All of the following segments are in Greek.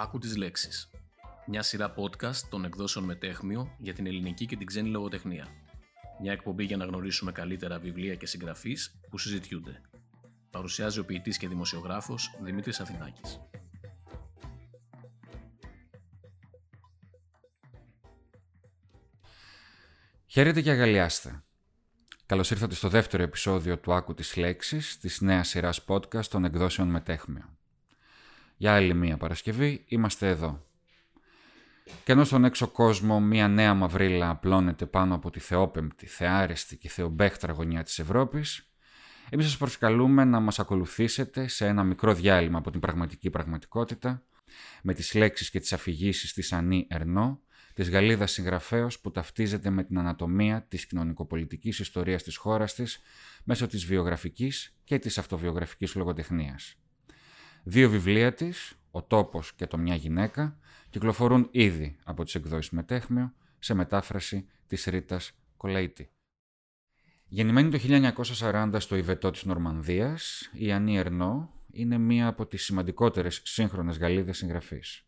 Άκου τις λέξεις. Μια σειρά podcast των εκδόσεων Μετέχμιο για την ελληνική και την ξένη λογοτεχνία. Μια εκπομπή για να γνωρίσουμε καλύτερα βιβλία και συγγραφείς που συζητιούνται. Παρουσιάζει ο ποιητής και δημοσιογράφος Δημήτρης Αθηνάκης. Χαίρετε και αγαλιάστε. Καλώς ήρθατε στο δεύτερο επεισόδιο του Άκου τη Λέξη της νέας σειράς podcast των εκδόσεων Μετέχμιο. Για άλλη μία Παρασκευή είμαστε εδώ. Και ενώ στον έξω κόσμο μία νέα μαυρίλα απλώνεται πάνω από τη θεόπεμπτη, θεάρεστη και θεομπέχτρα γωνιά της Ευρώπης, εμείς σας προσκαλούμε να μας ακολουθήσετε σε ένα μικρό διάλειμμα από την πραγματική πραγματικότητα, με τις λέξεις και τις αφηγήσεις της Ανή Ερνό, της Γαλλίδας συγγραφέως που ταυτίζεται με την ανατομία της κοινωνικοπολιτικής ιστορίας της χώρας της μέσω της βιογραφικής και της αυτοβιογραφικής λογοτεχνίας. Δύο βιβλία της, «Ο τόπος» και «Το μια γυναίκα», κυκλοφορούν ήδη από τις εκδόσεις Μετέχμιο σε μετάφραση της Ρίτας Κολαίτη. Γεννημένη το 1940 στο Ιβετό της Νορμανδίας, η Ανή Ερνό είναι μία από τις σημαντικότερες σύγχρονες Γαλλίδες συγγραφείς.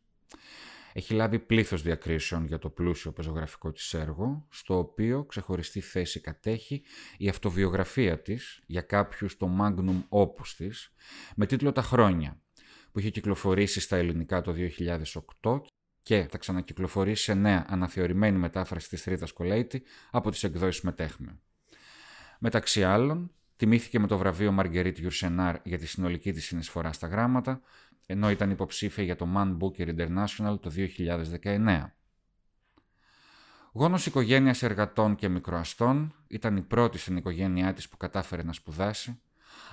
Έχει λάβει πλήθος διακρίσεων για το πλούσιο πεζογραφικό της έργο, στο οποίο ξεχωριστή θέση κατέχει η αυτοβιογραφία της για κάποιους το Magnum Opus της, με τίτλο «Τα χρόνια», που είχε κυκλοφορήσει στα ελληνικά το 2008 και θα ξανακυκλοφορήσει σε νέα αναθεωρημένη μετάφραση της Τρίτας Κολέιτη από τις εκδόσεις Μετέχμε. Μεταξύ άλλων, τιμήθηκε με το βραβείο Μαργκερίτ Γιουρσενάρ για τη συνολική της συνεισφορά στα γράμματα, ενώ ήταν υποψήφια για το Man Booker International το 2019. Γόνος οικογένειας εργατών και μικροαστών, ήταν η πρώτη στην οικογένειά της που κατάφερε να σπουδάσει,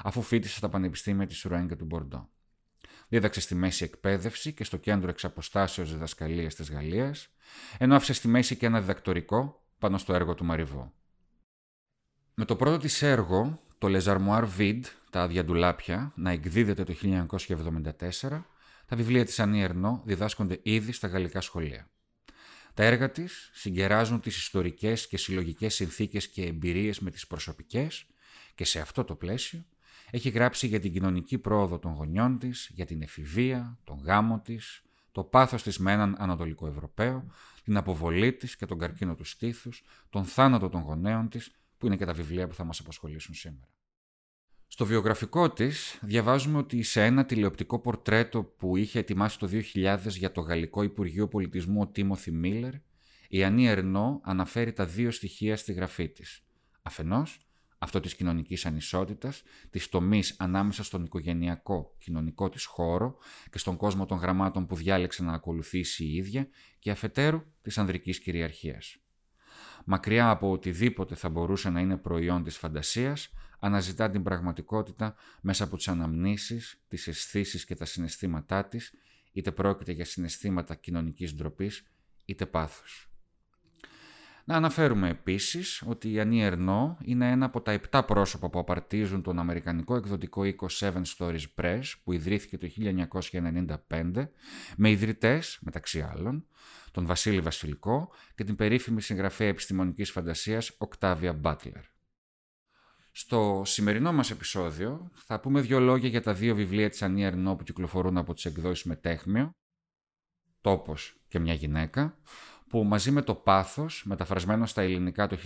αφού φίτησε στα πανεπιστήμια της Ρουέν και του Μπορντό. Δίδαξε στη μέση εκπαίδευση και στο κέντρο εξαποστάσεως διδασκαλίας της Γαλλίας, ενώ άφησε στη μέση και ένα διδακτορικό πάνω στο έργο του Μαριβό. Με το πρώτο της έργο, το Les Armoires Vide, τα άδεια ντουλάπια, να εκδίδεται το 1974, τα βιβλία της Ανή Ερνό διδάσκονται ήδη στα γαλλικά σχολεία. Τα έργα της συγκεράζουν τις ιστορικές και συλλογικές συνθήκες και εμπειρίες με τις προσωπικές και σε αυτό το πλαίσιο έχει γράψει για την κοινωνική πρόοδο των γονιών της, για την εφηβεία, τον γάμο της, το πάθος της με έναν Ανατολικό Ευρωπαίο, την αποβολή της και τον καρκίνο του στήθους, τον θάνατο των γονέων της, που είναι και τα βιβλία που θα μας απασχολήσουν σήμερα. Στο βιογραφικό της διαβάζουμε ότι σε ένα τηλεοπτικό πορτρέτο που είχε ετοιμάσει το 2000 για το Γαλλικό Υπουργείο Πολιτισμού ο Τίμωθη Μίλλερ, η Ανή Ερνό αναφέρει τα δύο στοιχεία στη γραφή της. Αφενός, αυτό της κοινωνικής ανισότητας, της τομής ανάμεσα στον οικογενειακό κοινωνικό της χώρο και στον κόσμο των γραμμάτων που διάλεξε να ακολουθήσει η ίδια και αφετέρου της ανδρικής κυριαρχίας. Μακριά από οτιδήποτε θα μπορούσε να είναι προϊόν της φαντασίας, αναζητά την πραγματικότητα μέσα από τις αναμνήσεις, τις αισθήσεις και τα συναισθήματά της, είτε πρόκειται για συναισθήματα κοινωνικής ντροπής, είτε πάθους. Να αναφέρουμε επίσης ότι η Ανή Ερνό είναι ένα από τα επτά πρόσωπα που απαρτίζουν τον αμερικανικό εκδοτικό οίκο Seven Stories Press που ιδρύθηκε το 1995 με ιδρυτές, μεταξύ άλλων, τον Βασίλη Βασιλικό και την περίφημη συγγραφέα επιστημονικής φαντασίας Οκτάβια Μπάτλερ. Στο σημερινό μας επεισόδιο θα πούμε δύο λόγια για τα δύο βιβλία της Ανία Ερνό που κυκλοφορούν από τις εκδόσεις Μετέχμιο, «Τόπος και μια γυναίκα», που μαζί με το πάθος, μεταφρασμένο στα ελληνικά το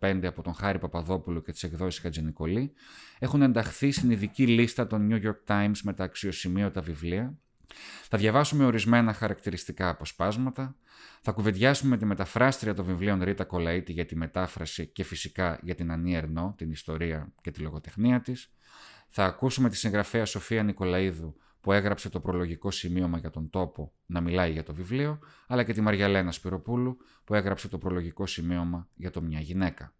1995 από τον Χάρη Παπαδόπουλο και τις εκδόσεις Χατζηνικολή, έχουν ενταχθεί στην ειδική λίστα των New York Times με τα αξιοσημείωτα βιβλία. Θα διαβάσουμε ορισμένα χαρακτηριστικά αποσπάσματα, θα κουβεντιάσουμε με τη μεταφράστρια των βιβλίων Ρίτα Κολαΐτη για τη μετάφραση και φυσικά για την Ανή Ερνό, την ιστορία και τη λογοτεχνία της. Θα ακούσουμε τη συγγραφέα Σοφία Νικολαίδου που έγραψε το προλογικό σημείωμα για τον τόπο να μιλάει για το βιβλίο, αλλά και τη Μαριαλένα Σπυροπούλου που έγραψε το προλογικό σημείωμα για το μια γυναίκα.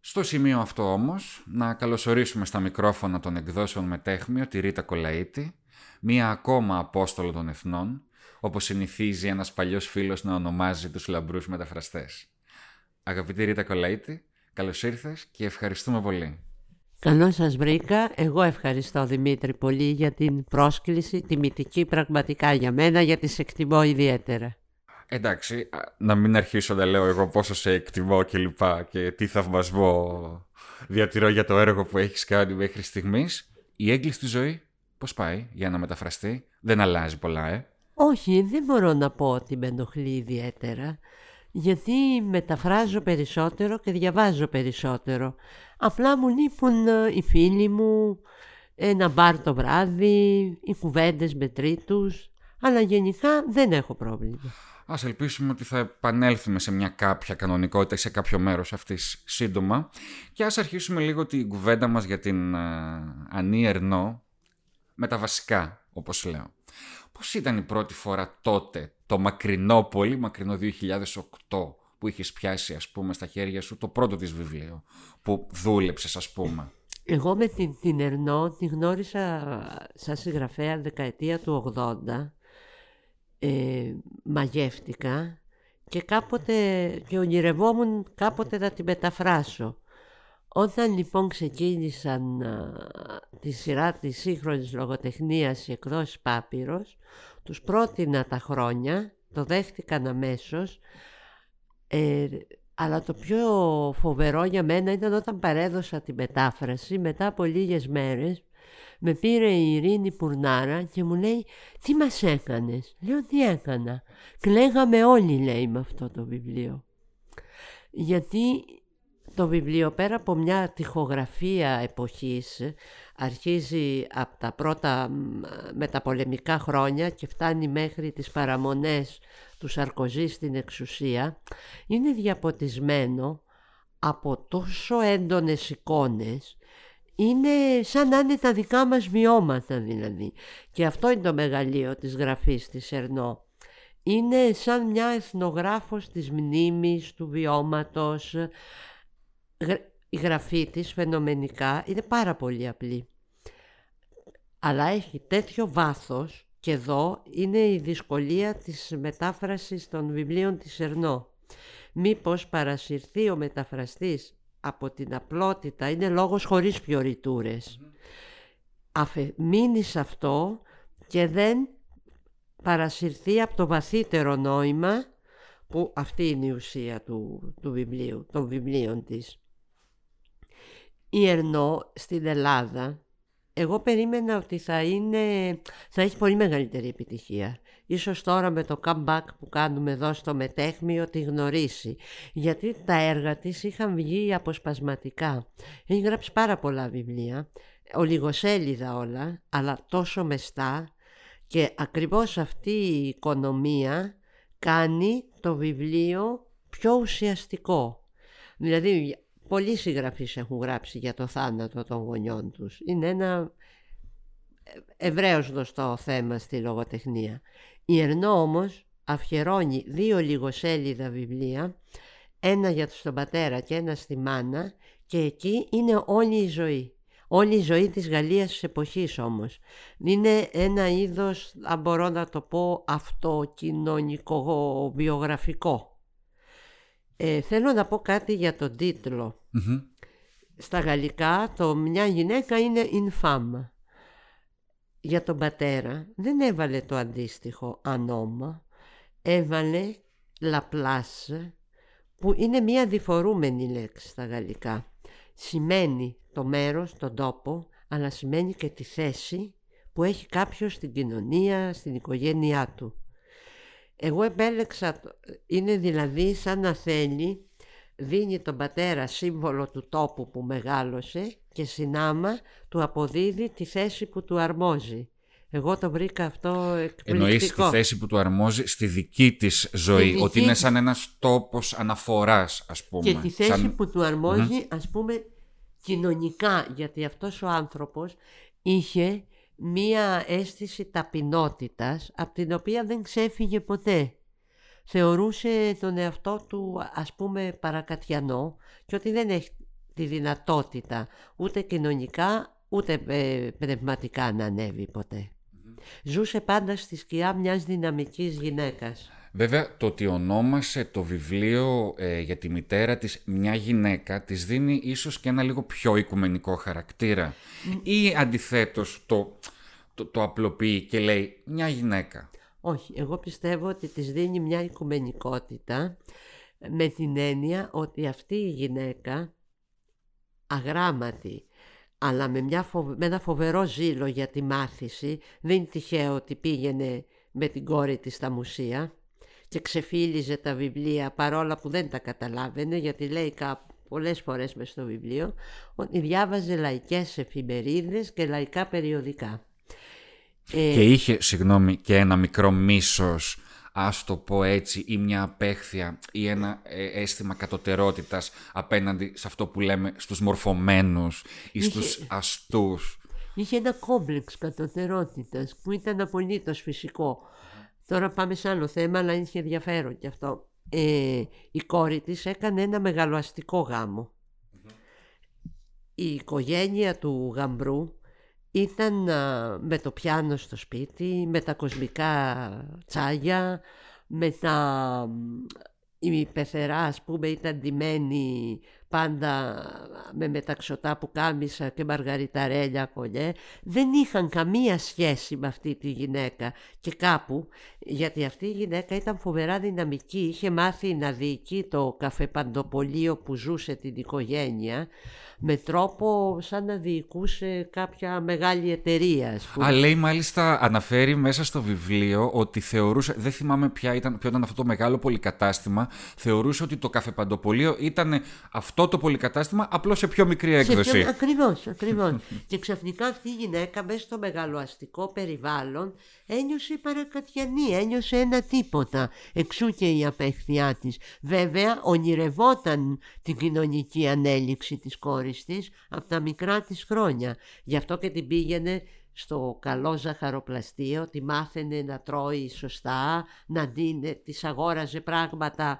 Στο σημείο αυτό όμως, να καλωσορίσουμε στα μικρόφωνα των εκδόσεων Μετέχμιο τη Ρίτα Κολαΐτη, μία ακόμα Απόστολο των Εθνών, όπως συνηθίζει ένας παλιός φίλος να ονομάζει τους λαμπρούς μεταφραστές. Αγαπητή Ρίτα Κολαΐτη, καλώς ήρθες και ευχαριστούμε πολύ. Καλώς σας βρήκα. Εγώ ευχαριστώ Δημήτρη πολύ για την πρόσκληση, τιμητική πραγματικά για μένα, γιατί σε εκτιμώ ιδιαίτερα. Εντάξει, να μην αρχίσω να λέω εγώ πόσο σε εκτιμώ και λοιπά και τι θαυμασμό διατηρώ για το έργο που έχεις κάνει μέχρι στιγμής. Η έγκλειστη ζωή πώς πάει για να μεταφραστεί; Δεν αλλάζει πολλά, ε. Όχι, δεν μπορώ να πω ότι με ενοχλεί ιδιαίτερα, γιατί μεταφράζω περισσότερο και διαβάζω περισσότερο. Απλά μου λείπουν ε, οι φίλοι μου, ένα μπαρ το βράδυ, οι κουβέντες με τρίτους, αλλά γενικά δεν έχω πρόβλημα. Ας ελπίσουμε ότι θα επανέλθουμε σε μια κάποια κανονικότητα ή σε κάποιο μέρος αυτής σύντομα και ας αρχίσουμε λίγο την κουβέντα μας για την uh, Ανή Ερνό με τα βασικά, όπως λέω. Πώς ήταν η πρώτη φορά τότε, το μακρινό, πολύ μακρινό 2008, που είχες πιάσει, ας πούμε, στα χέρια σου το πρώτο της βιβλίο, που δούλεψες, ας πούμε; Εγώ με την, την Ερνό τη γνώρισα σαν συγγραφέα δεκαετία του 80 ε, μαγεύτηκα και κάποτε και ονειρευόμουν κάποτε να τη μεταφράσω. Όταν λοιπόν ξεκίνησαν τη σειρά της σύγχρονης λογοτεχνίας οι εκδόσεις Πάπυρος, τους πρότεινα τα χρόνια, το δέχτηκαν αμέσως, ε, αλλά το πιο φοβερό για μένα ήταν όταν παρέδωσα τη μετάφραση μετά από λίγες μέρες με πήρε η Ειρήνη Πουρνάρα και μου λέει «Τι μας έκανες» Λέω «Τι έκανα» Κλαίγαμε όλοι λέει με αυτό το βιβλίο. Γιατί το βιβλίο πέρα από μια τυχογραφία εποχής αρχίζει από τα πρώτα μεταπολεμικά χρόνια και φτάνει μέχρι τις παραμονές του Σαρκοζή στην εξουσία είναι διαποτισμένο από τόσο έντονες εικόνες είναι σαν να είναι τα δικά μας βιώματα δηλαδή. Και αυτό είναι το μεγαλείο της γραφής της Ερνό. Είναι σαν μια εθνογράφος της μνήμης, του βιώματος. Η γραφή της φαινομενικά είναι πάρα πολύ απλή. Αλλά έχει τέτοιο βάθος και εδώ είναι η δυσκολία της μετάφρασης των βιβλίων της Ερνό. Μήπως παρασυρθεί ο μεταφραστής από την απλότητα είναι λόγος χωρίς πιοριτούρες. Αφε, μείνει σε αυτό και δεν παρασυρθεί από το βαθύτερο νόημα που αυτή είναι η ουσία του, του βιβλίου, των βιβλίων της. Η Ερνό στην Ελλάδα εγώ περίμενα ότι θα, είναι, θα έχει πολύ μεγαλύτερη επιτυχία. Ίσως τώρα με το comeback που κάνουμε εδώ στο Μετέχμιο τη γνωρίσει. Γιατί τα έργα της είχαν βγει αποσπασματικά. Έχει γράψει πάρα πολλά βιβλία, ολιγοσέλιδα όλα, αλλά τόσο μεστά και ακριβώς αυτή η οικονομία κάνει το βιβλίο πιο ουσιαστικό. Δηλαδή πολλοί συγγραφείς έχουν γράψει για το θάνατο των γονιών τους. Είναι ένα ευρέως γνωστό θέμα στη λογοτεχνία. Η Ερνό όμως αφιερώνει δύο λιγοσέλιδα βιβλία, ένα για τον πατέρα και ένα στη μάνα και εκεί είναι όλη η ζωή. Όλη η ζωή της Γαλλίας της εποχής όμως. Είναι ένα είδος, αν μπορώ να το πω, αυτοκοινωνικό βιογραφικό. Ε, θέλω να πω κάτι για τον τιτλο Στα γαλλικά το «Μια γυναίκα» είναι «infâme» για τον πατέρα δεν έβαλε το αντίστοιχο ανώμα, έβαλε λαπλάς που είναι μία διφορούμενη λέξη στα γαλλικά. Σημαίνει το μέρος, τον τόπο, αλλά σημαίνει και τη θέση που έχει κάποιος στην κοινωνία, στην οικογένειά του. Εγώ επέλεξα, είναι δηλαδή σαν να θέλει, δίνει τον πατέρα σύμβολο του τόπου που μεγάλωσε και συνάμα του αποδίδει τη θέση που του αρμόζει. Εγώ το βρήκα αυτό εκπληκτικό. Εννοείς τη θέση που του αρμόζει στη δική της ζωή, ότι είναι σαν ένας τόπος αναφοράς ας πούμε. Και τη θέση που του αρμόζει ας πούμε κοινωνικά, γιατί αυτός ο άνθρωπος είχε μία αίσθηση ταπεινότητας από την οποία δεν ξέφυγε ποτέ. Θεωρούσε τον εαυτό του ας πούμε παρακατιανό και ότι δεν έχει τη δυνατότητα ούτε κοινωνικά ούτε ε, πνευματικά να ανέβει Ζούσε πάντα στη σκιά μιας δυναμικής γυναίκας. Βέβαια το ότι ονόμασε το βιβλίο ε, για τη μητέρα της μια γυναίκα της δίνει ίσως και ένα λίγο πιο οικουμενικό χαρακτήρα ή αντιθέτως το, το, το απλοποιεί και λέει μια γυναίκα. Όχι, εγώ πιστεύω ότι της δίνει μια οικουμενικότητα με την έννοια ότι αυτή η γυναίκα αγράμματη, αλλά με, μια με ένα φοβερό ζήλο για τη μάθηση. Δεν είναι τυχαίο ότι πήγαινε με την κόρη της στα μουσεία και ξεφύλιζε τα βιβλία παρόλα που δεν τα καταλάβαινε γιατί λέει κάπου πολλές φορές μες στο βιβλίο ότι διάβαζε λαϊκές εφημερίδες και λαϊκά περιοδικά. Ε, και είχε, συγγνώμη, και ένα μικρό μίσος ας το πω έτσι, ή μια απέχθεια ή ένα ε, αίσθημα κατωτερότητας απέναντι σε αυτό που λέμε στους μορφωμένους ή είχε, στους αστούς. Είχε ένα κόμπλεξ κατωτερότητας που ήταν απολύτως φυσικό. Τώρα πάμε σε άλλο θέμα, αλλά είχε ενδιαφέρον κι αυτό. Ε, η κόρη της έκανε ένα μεγαλοαστικό Η οικογένεια του γαμπρού ήταν με το πιάνο στο σπίτι, με τα κοσμικά τσάγια, με τα... Η πεθερά ας πούμε ήταν ντυμένη πάντα με μεταξωτά που κάμισα και μαργαριταρέλια κολλιέ δεν είχαν καμία σχέση με αυτή τη γυναίκα. Και κάπου γιατί αυτή η γυναίκα ήταν φοβερά δυναμική είχε μάθει να διοικεί το καφεπαντοπολείο που ζούσε την οικογένεια με τρόπο σαν να διοικούσε κάποια μεγάλη εταιρεία. Α, λέει μάλιστα, αναφέρει μέσα στο βιβλίο ότι θεωρούσε, δεν θυμάμαι ποια ήταν, ποιο ήταν αυτό το μεγάλο πολυκατάστημα, θεωρούσε ότι το καφεπαντοπολείο ήταν αυτό το πολυκατάστημα απλώς σε πιο μικρή έκδοση. Πιο... Ακριβώς, ακριβώς. και ξαφνικά αυτή η γυναίκα μέσα στο μεγαλοαστικό περιβάλλον ένιωσε παρακατιανή, ένιωσε ένα τίποτα. Εξού και η απέχθειά της. Βέβαια ονειρευόταν την κοινωνική ανέλυξη της κόρης της από τα μικρά της χρόνια. Γι' αυτό και την πήγαινε στο καλό ζαχαροπλαστείο, τη μάθαινε να τρώει σωστά, να δίνει, της αγόραζε πράγματα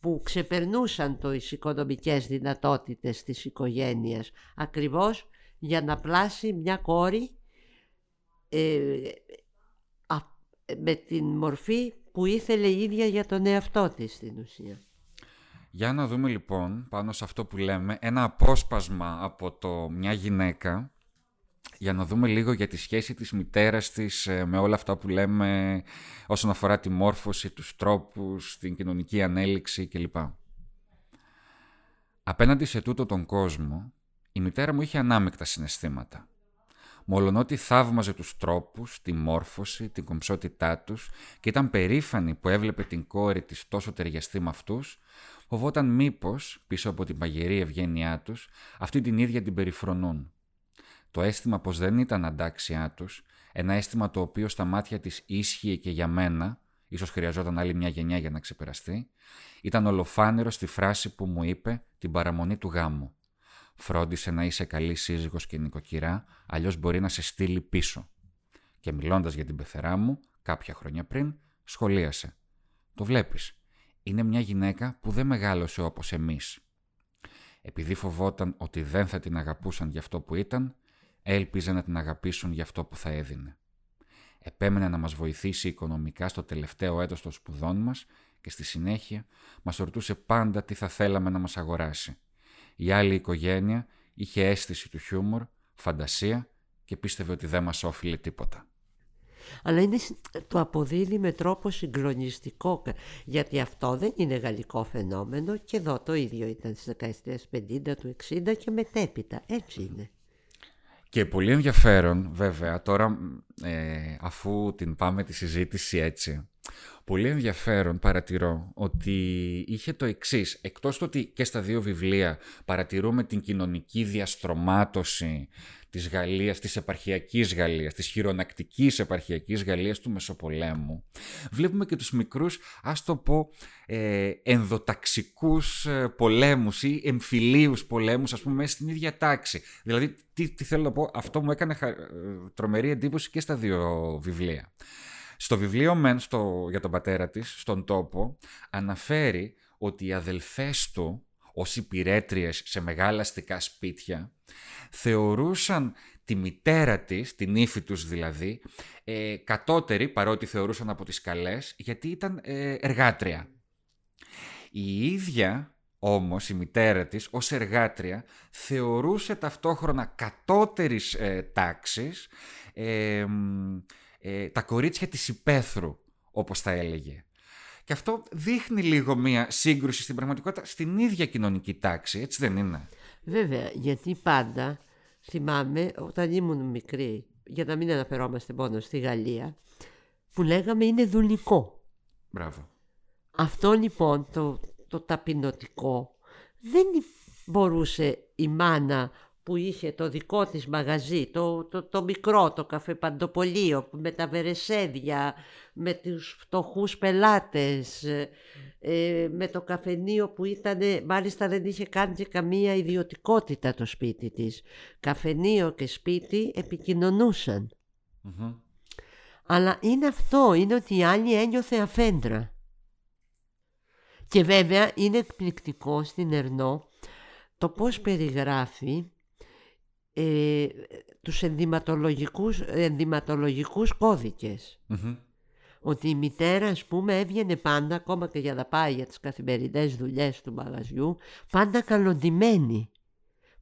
που ξεπερνούσαν το οικονομικές δυνατότητες της οικογένειας ακριβώς για να πλάσει μια κόρη ε, με την μορφή που ήθελε η ίδια για τον εαυτό της στην ουσία. Για να δούμε λοιπόν πάνω σε αυτό που λέμε ένα απόσπασμα από το μια γυναίκα για να δούμε λίγο για τη σχέση της μητέρας της ε, με όλα αυτά που λέμε όσον αφορά τη μόρφωση, τους τρόπους, την κοινωνική ανέλυξη κλπ. Απέναντι σε τούτο τον κόσμο, η μητέρα μου είχε ανάμεικτα συναισθήματα. Μολονότι θαύμαζε τους τρόπους, τη μόρφωση, την κομψότητά τους και ήταν περήφανη που έβλεπε την κόρη της τόσο ταιριαστή με αυτούς, φοβόταν μήπως, πίσω από την παγερή ευγένειά τους, αυτή την ίδια την περιφρονούν. Το αίσθημα πως δεν ήταν αντάξιά τους, ένα αίσθημα το οποίο στα μάτια της ίσχυε και για μένα, ίσως χρειαζόταν άλλη μια γενιά για να ξεπεραστεί, ήταν ολοφάνερο στη φράση που μου είπε την παραμονή του γάμου. Φρόντισε να είσαι καλή σύζυγος και νοικοκυρά, αλλιώς μπορεί να σε στείλει πίσω. Και μιλώντας για την πεθερά μου, κάποια χρόνια πριν, σχολίασε. Το βλέπεις, είναι μια γυναίκα που δεν μεγάλωσε όπως εμείς. Επειδή φοβόταν ότι δεν θα την αγαπούσαν για αυτό που ήταν, έλπιζε να την αγαπήσουν για αυτό που θα έδινε. Επέμενε να μας βοηθήσει οικονομικά στο τελευταίο έτος των σπουδών μας και στη συνέχεια μας ρωτούσε πάντα τι θα θέλαμε να μας αγοράσει. Η άλλη οικογένεια είχε αίσθηση του χιούμορ, φαντασία και πίστευε ότι δεν μας όφιλε τίποτα. Αλλά είναι, το αποδίδει με τρόπο συγκλονιστικό γιατί αυτό δεν είναι γαλλικό φαινόμενο και εδώ το ίδιο ήταν στις δεκαετίες 50 του 60 και μετέπειτα έτσι είναι. Και πολύ ενδιαφέρον βέβαια τώρα ε, αφού την πάμε τη συζήτηση έτσι πολύ ενδιαφέρον παρατηρώ ότι είχε το εξής. Εκτός το ότι και στα δύο βιβλία παρατηρούμε την κοινωνική διαστρωμάτωση της Γαλλίας, της επαρχιακής Γαλλίας, της χειρονακτικής επαρχιακής Γαλλίας του Μεσοπολέμου, βλέπουμε και τους μικρούς, ας το πω, ε, ενδοταξικούς ε, πολέμους ή εμφυλίους πολέμους, ας πούμε, μέσα στην ίδια τάξη. Δηλαδή, τι, τι θέλω να πω, αυτό μου έκανε ε, τρομερή εντύπωση και στα δύο βιβλία. Στο βιβλίο Μεν στο, για τον πατέρα της, στον τόπο, αναφέρει ότι οι αδελφές του, ως υπηρέτριες σε μεγάλα αστικά σπίτια, θεωρούσαν τη μητέρα της, την ύφη τους δηλαδή, ε, κατώτερη, παρότι θεωρούσαν από τις καλές, γιατί ήταν ε, εργάτρια. Η ίδια όμως η μητέρα της ως εργάτρια θεωρούσε ταυτόχρονα κατώτερης ε, τάξης ε, ε, τα κορίτσια της υπαίθρου, όπως τα έλεγε. Και αυτό δείχνει λίγο μία σύγκρουση στην πραγματικότητα στην ίδια κοινωνική τάξη, έτσι δεν είναι; Βέβαια, γιατί πάντα θυμάμαι όταν ήμουν μικρή, για να μην αναφερόμαστε μόνο στη Γαλλία, που λέγαμε είναι δουλικό. Μπράβο. Αυτό λοιπόν το, το ταπεινωτικό δεν μπορούσε η μάνα που είχε το δικό της μαγαζί, το, το, το μικρό, το καφεπαντοπολείο με τα βερεσέδια, με τους φτωχούς πελάτες, ε, με το καφενείο που ήταν, μάλιστα δεν είχε καν και καμία ιδιωτικότητα το σπίτι της. Καφενείο και σπίτι επικοινωνουσαν Αλλά είναι αυτό, είναι ότι η άλλη ένιωθε αφέντρα. Και βέβαια είναι εκπληκτικό στην Ερνό το πώς περιγράφει ε, τους ενδυματολογικούς, ενδυματολογικούς Ότι η μητέρα, ας πούμε, έβγαινε πάντα, ακόμα και για να πάει για τις καθημερινές δουλειές του μαγαζιού, πάντα καλοντημένη,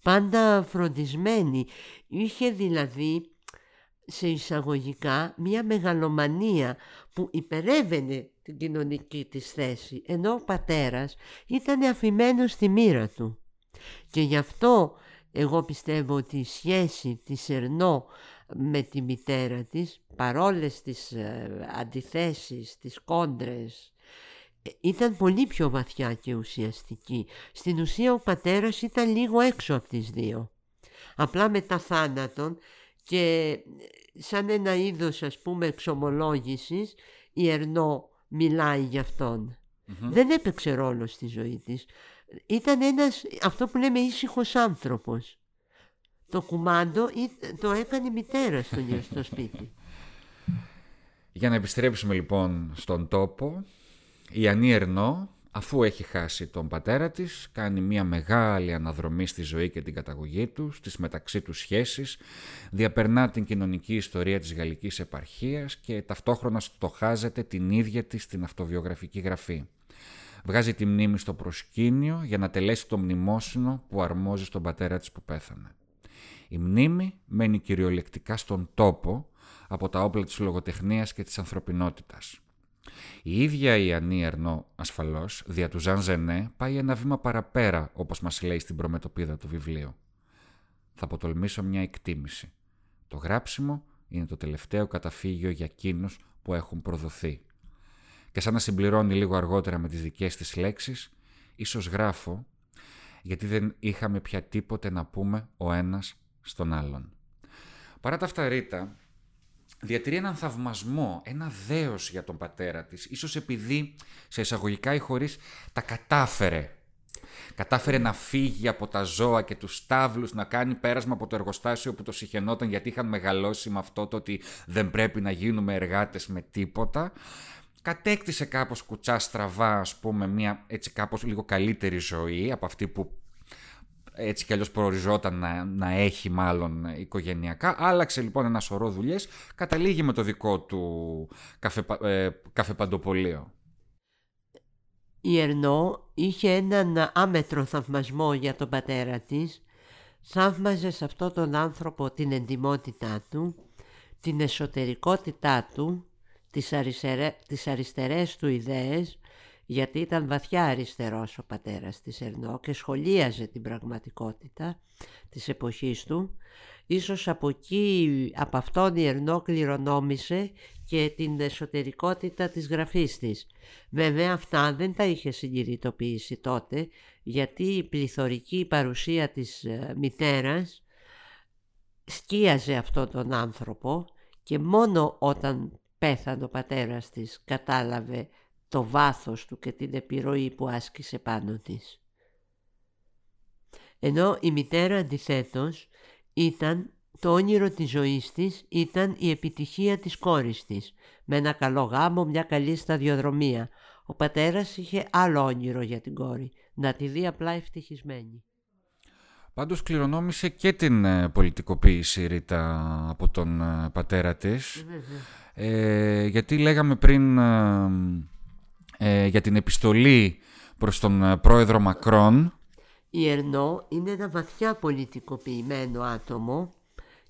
πάντα φροντισμένη. Είχε δηλαδή, σε εισαγωγικά, μία μεγαλομανία που υπερεύαινε την κοινωνική της θέση, ενώ ο πατέρας ήταν αφημένος στη μοίρα του. Και γι' αυτό εγώ πιστεύω ότι η σχέση της Ερνό με τη μητέρα της, παρόλες τις ε, αντιθέσεις, τις κόντρες, ε, ήταν πολύ πιο βαθιά και ουσιαστική. Στην ουσία ο πατέρας ήταν λίγο έξω από τις δύο. Απλά μετά θάνατον και ε, σαν ένα είδος ας πούμε εξομολόγησης η Ερνό μιλάει για αυτον Δεν έπαιξε ρόλο στη ζωή της ήταν ένας, αυτό που λέμε ήσυχος άνθρωπος. Το κουμάντο το έκανε η μητέρα στο, στο σπίτι. Για να επιστρέψουμε λοιπόν στον τόπο, η Ανή Ερνό, αφού έχει χάσει τον πατέρα της, κάνει μια μεγάλη αναδρομή στη ζωή και την καταγωγή τους, στις μεταξύ τους σχέσεις, διαπερνά την κοινωνική ιστορία της γαλλικής επαρχίας και ταυτόχρονα στοχάζεται την ίδια της την αυτοβιογραφική γραφή βγάζει τη μνήμη στο προσκήνιο για να τελέσει το μνημόσυνο που αρμόζει στον πατέρα της που πέθανε. Η μνήμη μένει κυριολεκτικά στον τόπο από τα όπλα της λογοτεχνίας και της ανθρωπινότητας. Η ίδια η Ανή Ερνό, ασφαλώς, δια του Ζαν Ζενέ, πάει ένα βήμα παραπέρα, όπως μας λέει στην προμετωπίδα του βιβλίου. Θα αποτολμήσω μια εκτίμηση. Το γράψιμο είναι το τελευταίο καταφύγιο για εκείνους που έχουν προδοθεί και σαν να συμπληρώνει λίγο αργότερα με τις δικές της λέξεις, ίσως γράφω γιατί δεν είχαμε πια τίποτε να πούμε ο ένας στον άλλον. Παρά τα αυτά Ρίτα διατηρεί έναν θαυμασμό, ένα δέος για τον πατέρα της, ίσως επειδή σε εισαγωγικά ή χωρίς τα κατάφερε. Κατάφερε να φύγει από τα ζώα και τους στάβλους, να κάνει πέρασμα από το εργοστάσιο που το συχαινόταν γιατί είχαν μεγαλώσει με αυτό το ότι δεν πρέπει να γίνουμε εργάτες με τίποτα κατέκτησε κάπως κουτσά στραβά, ας πούμε, μια έτσι κάπως λίγο καλύτερη ζωή από αυτή που έτσι κι αλλιώς προοριζόταν να, να έχει μάλλον οικογενειακά. Άλλαξε λοιπόν ένα σωρό δουλειές, καταλήγει με το δικό του καφε, ε, καφεπαντοπολείο. Η Ερνό είχε έναν άμετρο θαυμασμό για τον πατέρα της. Θαύμαζε σε αυτόν τον άνθρωπο την εντιμότητά του, την εσωτερικότητά του τις, αριστερέ, τις αριστερές του ιδέες γιατί ήταν βαθιά αριστερός ο πατέρας της Ερνό και σχολίαζε την πραγματικότητα της εποχής του. Ίσως από εκεί, από αυτόν η Ερνό κληρονόμησε και την εσωτερικότητα της γραφής της. Βέβαια αυτά δεν τα είχε συγκυριτοποιήσει τότε γιατί η πληθωρική παρουσία της ε, μητέρας σκίαζε αυτόν τον άνθρωπο και μόνο όταν πέθανε ο πατέρας της, κατάλαβε το βάθος του και την επιρροή που άσκησε πάνω της. Ενώ η μητέρα αντιθέτως ήταν το όνειρο της ζωής της ήταν η επιτυχία της κόρης της, με ένα καλό γάμο, μια καλή σταδιοδρομία. Ο πατέρας είχε άλλο όνειρο για την κόρη, να τη δει απλά ευτυχισμένη. Πάντως κληρονόμησε και την ε, πολιτικοποίηση Ρίτα από τον ε, πατέρα της. Ε, γιατί λέγαμε πριν για την επιστολή προς τον πρόεδρο Μακρόν. Η Ερνό είναι ένα βαθιά πολιτικοποιημένο άτομο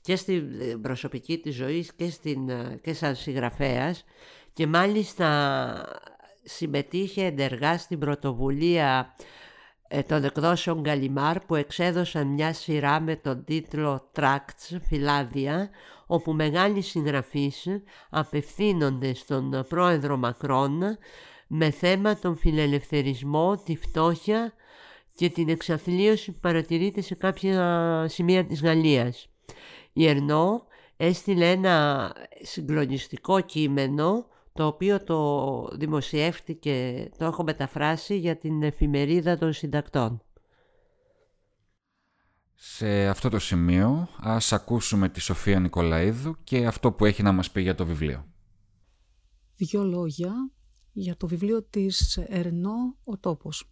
και στην προσωπική της ζωής και, στην, και σαν συγγραφέας και μάλιστα συμμετείχε ενεργά στην πρωτοβουλία ε, των εκδόσεων Γκαλιμάρ που εξέδωσαν μια σειρά με τον τίτλο «Tracts, φυλάδια» όπου μεγάλοι συγγραφείς απευθύνονται στον πρόεδρο Μακρόν με θέμα τον φιλελευθερισμό, τη φτώχεια και την εξαθλίωση που παρατηρείται σε κάποια σημεία της Γαλλίας. Η Ερνό έστειλε ένα συγκλονιστικό κείμενο το οποίο το δημοσιεύτηκε, το έχω μεταφράσει για την εφημερίδα των συντακτών. Σε αυτό το σημείο ας ακούσουμε τη Σοφία Νικολαίδου και αυτό που έχει να μας πει για το βιβλίο. Δύο λόγια για το βιβλίο της Ερνό «Ο τόπος».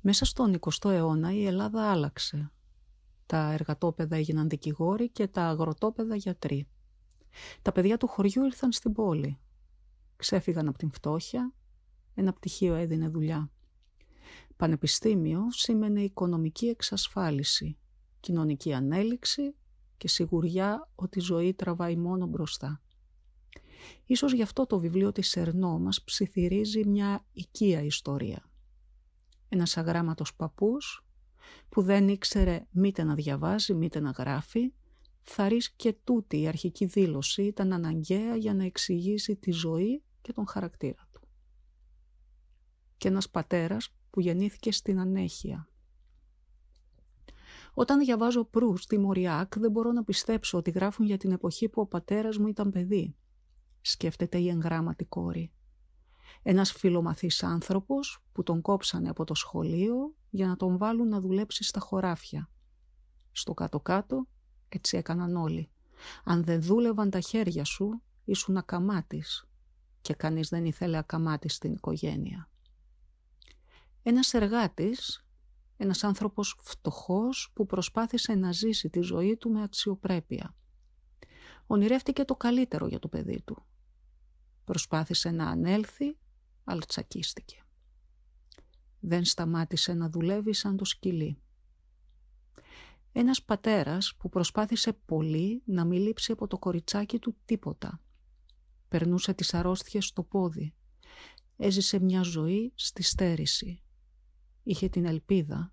Μέσα στον 20ο αιώνα η Ελλάδα άλλαξε. Τα εργατόπαιδα έγιναν δικηγόροι και τα αγροτόπαιδα γιατροί. Τα παιδιά του χωριού ήρθαν στην πόλη. Ξέφυγαν από την φτώχεια, ένα πτυχίο έδινε δουλειά. Πανεπιστήμιο σήμαινε οικονομική εξασφάλιση, κοινωνική ανέλυξη και σιγουριά ότι η ζωή τραβάει μόνο μπροστά. Ίσως γι' αυτό το βιβλίο της Ερνό μας ψιθυρίζει μια οικία ιστορία. Ένας αγράμματος παππούς που δεν ήξερε μήτε να διαβάζει μήτε να γράφει, θα και τούτη η αρχική δήλωση ήταν αναγκαία για να εξηγήσει τη ζωή και τον χαρακτήρα του. Και ένας πατέρας που γεννήθηκε στην ανέχεια. Όταν διαβάζω Προύς στη Μοριάκ δεν μπορώ να πιστέψω ότι γράφουν για την εποχή που ο πατέρας μου ήταν παιδί. Σκέφτεται η εγγράμματη κόρη. Ένας φιλομαθής άνθρωπος που τον κόψανε από το σχολείο για να τον βάλουν να δουλέψει στα χωράφια. Στο κάτω-κάτω έτσι έκαναν όλοι. Αν δεν δούλευαν τα χέρια σου, ήσουν ακαμάτης και κανείς δεν ήθελε ακαμάτη στην οικογένεια. Ένας εργάτης, ένας άνθρωπος φτωχός που προσπάθησε να ζήσει τη ζωή του με αξιοπρέπεια. Ονειρεύτηκε το καλύτερο για το παιδί του. Προσπάθησε να ανέλθει, αλλά τσακίστηκε. Δεν σταμάτησε να δουλεύει σαν το σκυλί. Ένας πατέρας που προσπάθησε πολύ να μην λείψει από το κοριτσάκι του τίποτα. Περνούσε τις αρρώστιες στο πόδι. Έζησε μια ζωή στη στέρηση. Είχε την ελπίδα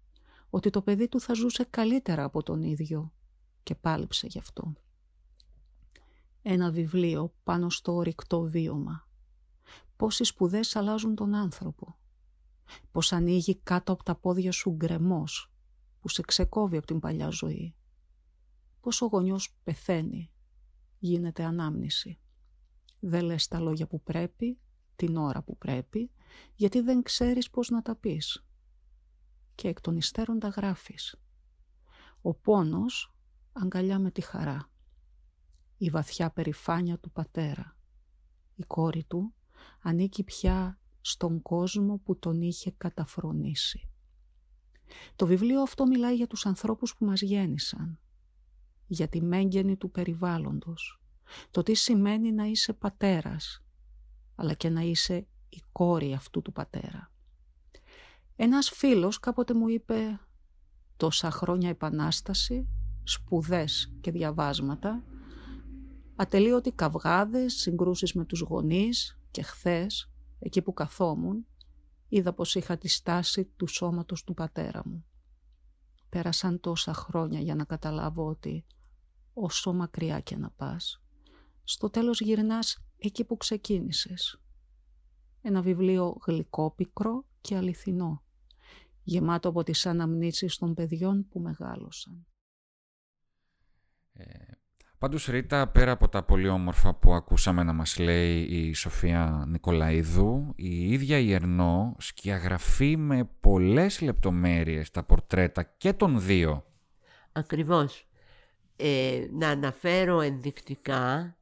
ότι το παιδί του θα ζούσε καλύτερα από τον ίδιο και πάλεψε γι' αυτό. Ένα βιβλίο πάνω στο ορυκτό βίωμα. Πώς οι σπουδές αλλάζουν τον άνθρωπο. Πώς ανοίγει κάτω από τα πόδια σου γκρεμός που σε ξεκόβει από την παλιά ζωή. Πώς ο γονιός πεθαίνει, γίνεται ανάμνηση. Δεν λες τα λόγια που πρέπει, την ώρα που πρέπει, γιατί δεν ξέρεις πώς να τα πεις. Και εκ των υστέρων τα γράφεις. Ο πόνος αγκαλιά με τη χαρά. Η βαθιά περηφάνεια του πατέρα. Η κόρη του ανήκει πια στον κόσμο που τον είχε καταφρονήσει. Το βιβλίο αυτό μιλάει για τους ανθρώπους που μας γέννησαν, για τη μέγενη του περιβάλλοντος, το τι σημαίνει να είσαι πατέρας, αλλά και να είσαι η κόρη αυτού του πατέρα. Ένας φίλος κάποτε μου είπε τόσα χρόνια επανάσταση, σπουδές και διαβάσματα, ατελείωτοι καυγάδες, συγκρούσεις με τους γονείς και χθες, εκεί που καθόμουν, είδα πως είχα τη στάση του σώματος του πατέρα μου. Πέρασαν τόσα χρόνια για να καταλάβω ότι όσο μακριά και να πας, στο τέλος γυρνάς εκεί που ξεκίνησες. Ένα βιβλίο γλυκόπικρο και αληθινό, γεμάτο από τις αναμνήσεις των παιδιών που μεγάλωσαν. Ε, Πάντως Ρίτα, πέρα από τα πολύ όμορφα που ακούσαμε να μας λέει η Σοφία Νικολαίδου, η ίδια η Ερνό σκιαγραφεί με πολλές λεπτομέρειες τα πορτρέτα και των δύο. Ακριβώς. Ε, να αναφέρω ενδεικτικά, ε,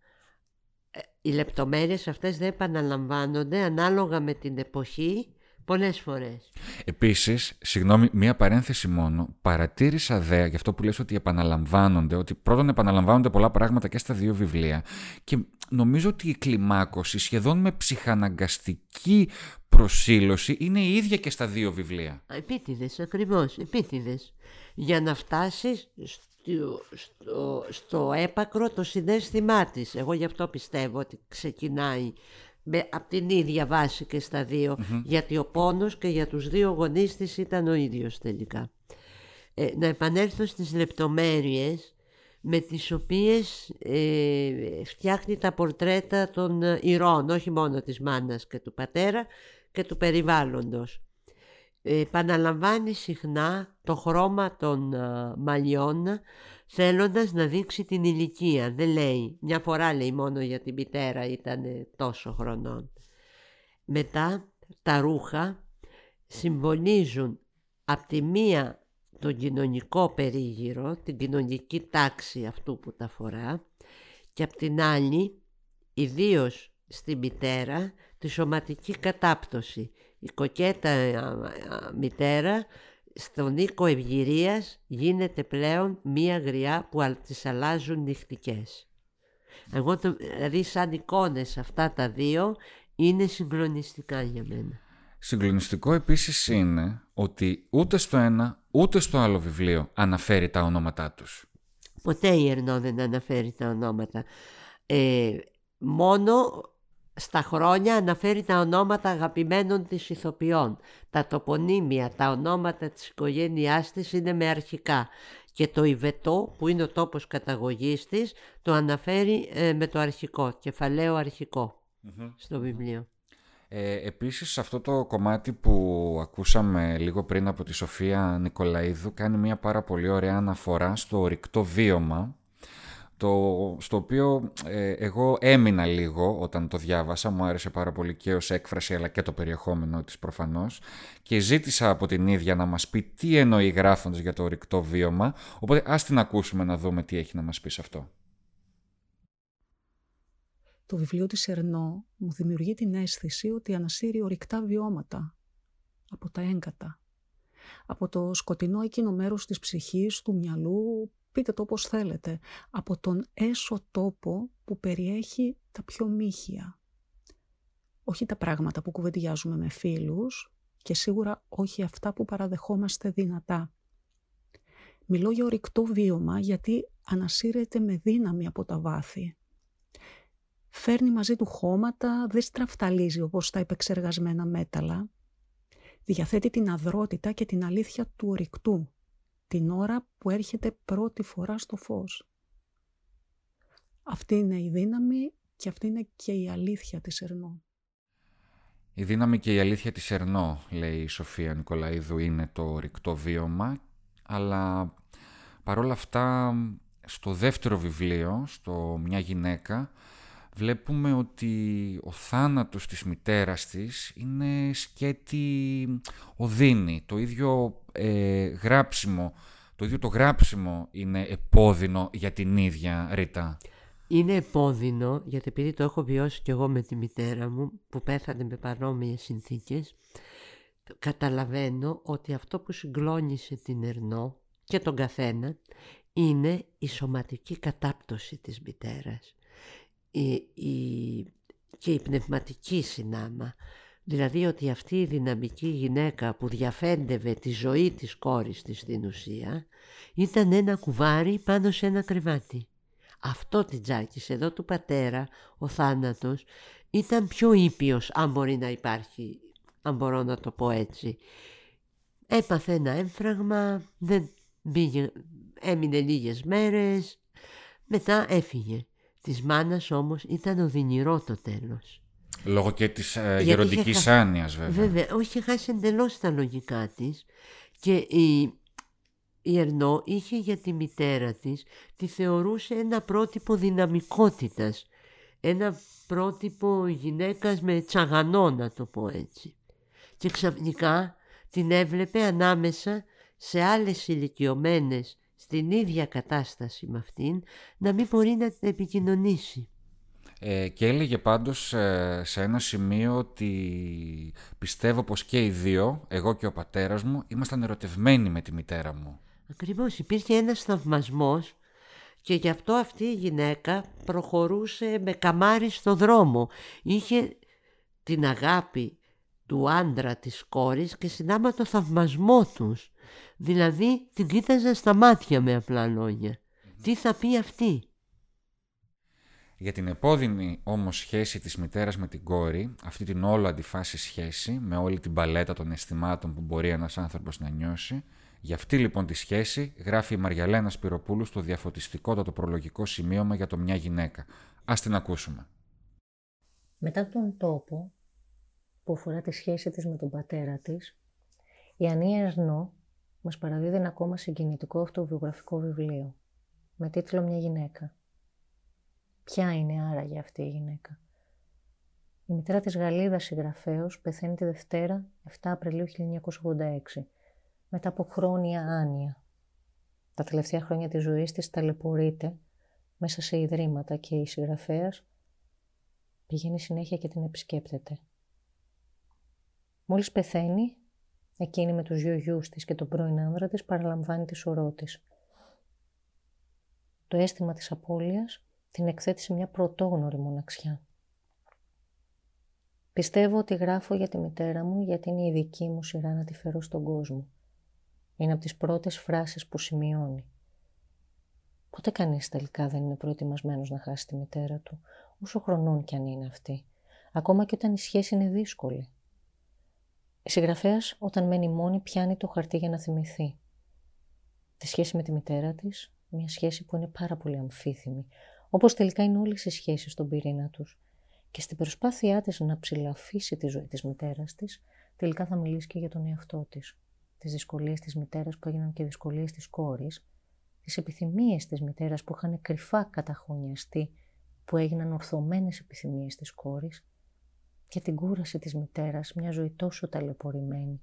οι λεπτομέρειες αυτές δεν επαναλαμβάνονται ανάλογα με την εποχή Πολλές φορές. Επίσης, συγγνώμη, μία παρένθεση μόνο, παρατήρησα δε, γι' αυτό που λες ότι επαναλαμβάνονται, ότι πρώτον επαναλαμβάνονται πολλά πράγματα και στα δύο βιβλία και νομίζω ότι η κλιμάκωση σχεδόν με ψυχαναγκαστική προσήλωση είναι η ίδια και στα δύο βιβλία. Επίτηδες, ακριβώς, επίτηδες. Για να φτάσεις στο, στο, στο έπακρο το συνέστημά της. Εγώ γι' αυτό πιστεύω ότι ξεκινάει από την ίδια βάση και στα δυο γιατί ο πόνος και για τους δύο γονείς της ήταν ο ίδιος τελικά. Ε, να επανέλθω στις λεπτομέρειες με τις οποίες ε, φτιάχνει τα πορτρέτα των ηρώων, όχι μόνο της μάνας και του πατέρα και του περιβάλλοντος. Ε, επαναλαμβάνει συχνά το χρώμα των ε, μαλλιών θέλοντας να δείξει την ηλικία. Δεν λέει, μια φορά λέει μόνο για την μητέρα ήταν τόσο χρονών. Μετά τα ρούχα συμβολίζουν από τη μία τον κοινωνικό περίγυρο, την κοινωνική τάξη αυτού που τα φορά και από την άλλη, ιδίως στη μητέρα, τη σωματική κατάπτωση. Η κοκέτα μητέρα στον οίκο ευγυρίας γίνεται πλέον μία γριά που τις αλλάζουν νυχτικές. Εγώ το, δηλαδή σαν εικόνες αυτά τα δύο είναι συγκλονιστικά για μένα. Συγκλονιστικό επίσης είναι ότι ούτε στο ένα ούτε στο άλλο βιβλίο αναφέρει τα ονόματά τους. Ποτέ η Ερνό δεν αναφέρει τα ονόματα. Ε, μόνο στα χρόνια αναφέρει τα ονόματα αγαπημένων της ηθοποιών. Τα τοπονύμια, τα ονόματα της οικογένειάς της είναι με αρχικά. Και το Ιβετό, που είναι ο τόπος καταγωγής της, το αναφέρει ε, με το αρχικό, κεφαλαίο στο βιβλίο. Ε, επίσης αυτό το κομμάτι που ακούσαμε λίγο πριν από τη Σοφία Νικολαίδου κάνει μια πάρα πολύ ωραία αναφορά στο ορυκτό βίωμα το, στο οποίο ε, εγώ έμεινα λίγο όταν το διάβασα, μου άρεσε πάρα πολύ και ως έκφραση αλλά και το περιεχόμενο της προφανώς. Και ζήτησα από την ίδια να μας πει τι εννοεί γράφοντας για το ορυκτό βίωμα, οπότε ας την ακούσουμε να δούμε τι έχει να μας πει σε αυτό. Το βιβλίο της Ερνό μου δημιουργεί την αίσθηση ότι ανασύρει ορυκτά βιώματα από τα έγκατα, από το σκοτεινό εκείνο μέρος της ψυχής, του μυαλού πείτε το όπως θέλετε, από τον έσω τόπο που περιέχει τα πιο μύχια. Όχι τα πράγματα που κουβεντιάζουμε με φίλους και σίγουρα όχι αυτά που παραδεχόμαστε δυνατά. Μιλώ για ορυκτό βίωμα γιατί ανασύρεται με δύναμη από τα βάθη. Φέρνει μαζί του χώματα, δεν στραφταλίζει όπως τα επεξεργασμένα μέταλλα. Διαθέτει την αδρότητα και την αλήθεια του ορυκτού την ώρα που έρχεται πρώτη φορά στο φως. Αυτή είναι η δύναμη και αυτή είναι και η αλήθεια της Ερνό. Η δύναμη και η αλήθεια της Ερνό, λέει η Σοφία Νικολαίδου, είναι το ρηκτό βίωμα, αλλά παρόλα αυτά στο δεύτερο βιβλίο, στο «Μια γυναίκα», βλέπουμε ότι ο θάνατος της μητέρας της είναι σκέτη οδύνη. Το ίδιο ε, γράψιμο, το ίδιο το γράψιμο είναι επώδυνο για την ίδια Ρίτα. Είναι επώδυνο, γιατί επειδή το έχω βιώσει κι εγώ με τη μητέρα μου, που πέθανε με παρόμοιες συνθήκες, καταλαβαίνω ότι αυτό που συγκλώνησε την Ερνό και τον καθένα είναι η σωματική κατάπτωση της μητέρας η, και η πνευματική συνάμα. Δηλαδή ότι αυτή η δυναμική γυναίκα που διαφέντευε τη ζωή της κόρης της στην ουσία ήταν ένα κουβάρι πάνω σε ένα κρεβάτι. Αυτό την τζάκισε εδώ του πατέρα, ο θάνατος, ήταν πιο ήπιος αν μπορεί να υπάρχει, αν μπορώ να το πω έτσι. Έπαθε ένα έμφραγμα, δεν πήγε, έμεινε λίγες μέρες, μετά έφυγε. Της μάνας όμως ήταν οδυνηρό το τέλος. Λόγω και της ε, γεροντικής άνοιας βέβαια. Βέβαια, όχι χάσει εντελώς τα λογικά της και η, η Ερνό είχε για τη μητέρα της, τη θεωρούσε ένα πρότυπο δυναμικότητας, ένα πρότυπο γυναίκας με τσαγανό να το πω έτσι. Και ξαφνικά την έβλεπε ανάμεσα σε άλλες ηλικιωμένες στην ίδια κατάσταση με αυτήν να μην μπορεί να την επικοινωνήσει. Ε, και έλεγε πάντως ε, σε ένα σημείο ότι πιστεύω πως και οι δύο, εγώ και ο πατέρας μου, ήμασταν ερωτευμένοι με τη μητέρα μου. Ακριβώς, υπήρχε ένας θαυμασμός και γι' αυτό αυτή η γυναίκα προχωρούσε με καμάρι στο δρόμο. Είχε την αγάπη του άντρα της κόρης και συνάμα το θαυμασμό τους. Δηλαδή την κοίταζε στα μάτια με απλά λόγια. Τι θα πει αυτή; Για την επώδυνη όμως σχέση της μητέρας με την κόρη, αυτή την όλο αντιφάση σχέση, με όλη την παλέτα των αισθημάτων που μπορεί ένας άνθρωπος να νιώσει, για αυτή λοιπόν τη σχέση γράφει η Μαριαλένα Σπυροπούλου στο διαφωτιστικότατο προλογικό σημείωμα για το μια γυναίκα. Ας την ακούσουμε. Μετά τον τόπο που αφορά τη σχέση της με τον πατέρα της, η Ανία Ερνό μας παραδίδει ένα ακόμα συγκινητικό αυτοβιογραφικό βιβλίο με τίτλο «Μια γυναίκα». Ποια είναι άραγε αυτή η γυναίκα; Η μητέρα της Γαλλίδας συγγραφέως πεθαίνει τη Δευτέρα 7 Απριλίου 1986 μετά από χρόνια άνοια. Τα τελευταία χρόνια της ζωής της ταλαιπωρείται μέσα σε ιδρύματα και η συγγραφέας πηγαίνει συνέχεια και την επισκέπτεται. Μόλις πεθαίνει, εκείνη με τους δυο γιους της και τον πρώην άνδρα της παραλαμβάνει τη σωρό της. Το αίσθημα της απώλειας την εκθέτει σε μια πρωτόγνωρη μοναξιά. Πιστεύω ότι γράφω για τη μητέρα μου γιατί είναι η δική μου σειρά να τη φέρω στον κόσμο. Είναι από τις πρώτες φράσεις που σημειώνει. Ποτέ κανείς τελικά δεν είναι προετοιμασμένος να χάσει τη μητέρα του, όσο χρονών κι αν είναι αυτή, ακόμα και όταν η σχέση είναι δύσκολη. Η συγγραφέας, όταν μένει μόνη, πιάνει το χαρτί για να θυμηθεί. Τη σχέση με τη μητέρα της, μια σχέση που είναι πάρα πολύ αμφίθυμη, όπως τελικά είναι όλες οι σχέσεις στον πυρήνα τους. Και στην προσπάθειά της να ψηλαφίσει τη ζωή της μητέρας της, τελικά θα μιλήσει και για τον εαυτό της. Τις δυσκολίες της μητέρας που έγιναν και δυσκολίες της κόρης, τις επιθυμίες της μητέρας που είχαν κρυφά καταχωνιαστεί, που έγιναν ορθωμένες επιθυμίες της κόρης, και την κούραση της μητέρας, μια ζωή τόσο ταλαιπωρημένη,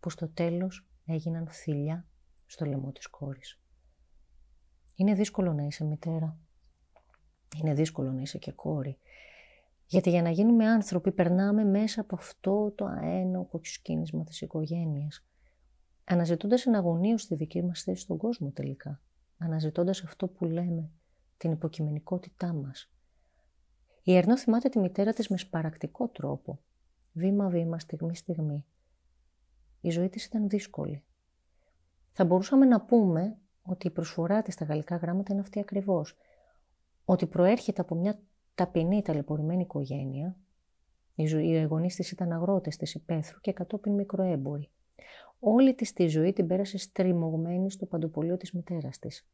που στο τέλος έγιναν θηλιά στο λαιμό της κόρης. Είναι δύσκολο να είσαι μητέρα. Είναι δύσκολο να είσαι και κόρη. Γιατί για να γίνουμε άνθρωποι περνάμε μέσα από αυτό το αένο σκίνισμα της οικογένειας. Αναζητώντας εναγωνίως τη δική μας θέση στον κόσμο τελικά. Αναζητώντας αυτό που λέμε, την υποκειμενικότητά μας. Η Ερνό θυμάται τη μητέρα της με σπαρακτικό τρόπο. Βήμα-βήμα, στιγμή-στιγμή. Η ζωή της ήταν δύσκολη. Θα μπορούσαμε να πούμε ότι η προσφορά της στα γαλλικά γράμματα είναι αυτή ακριβώς. Ότι προέρχεται από μια ταπεινή ταλαιπωρημένη οικογένεια. Οι γονείς της ήταν αγρότες της υπαίθρου και κατόπιν μικροέμποροι. Όλη της τη ζωή την πέρασε στριμωγμένη στο παντοπολείο της μητέρας της.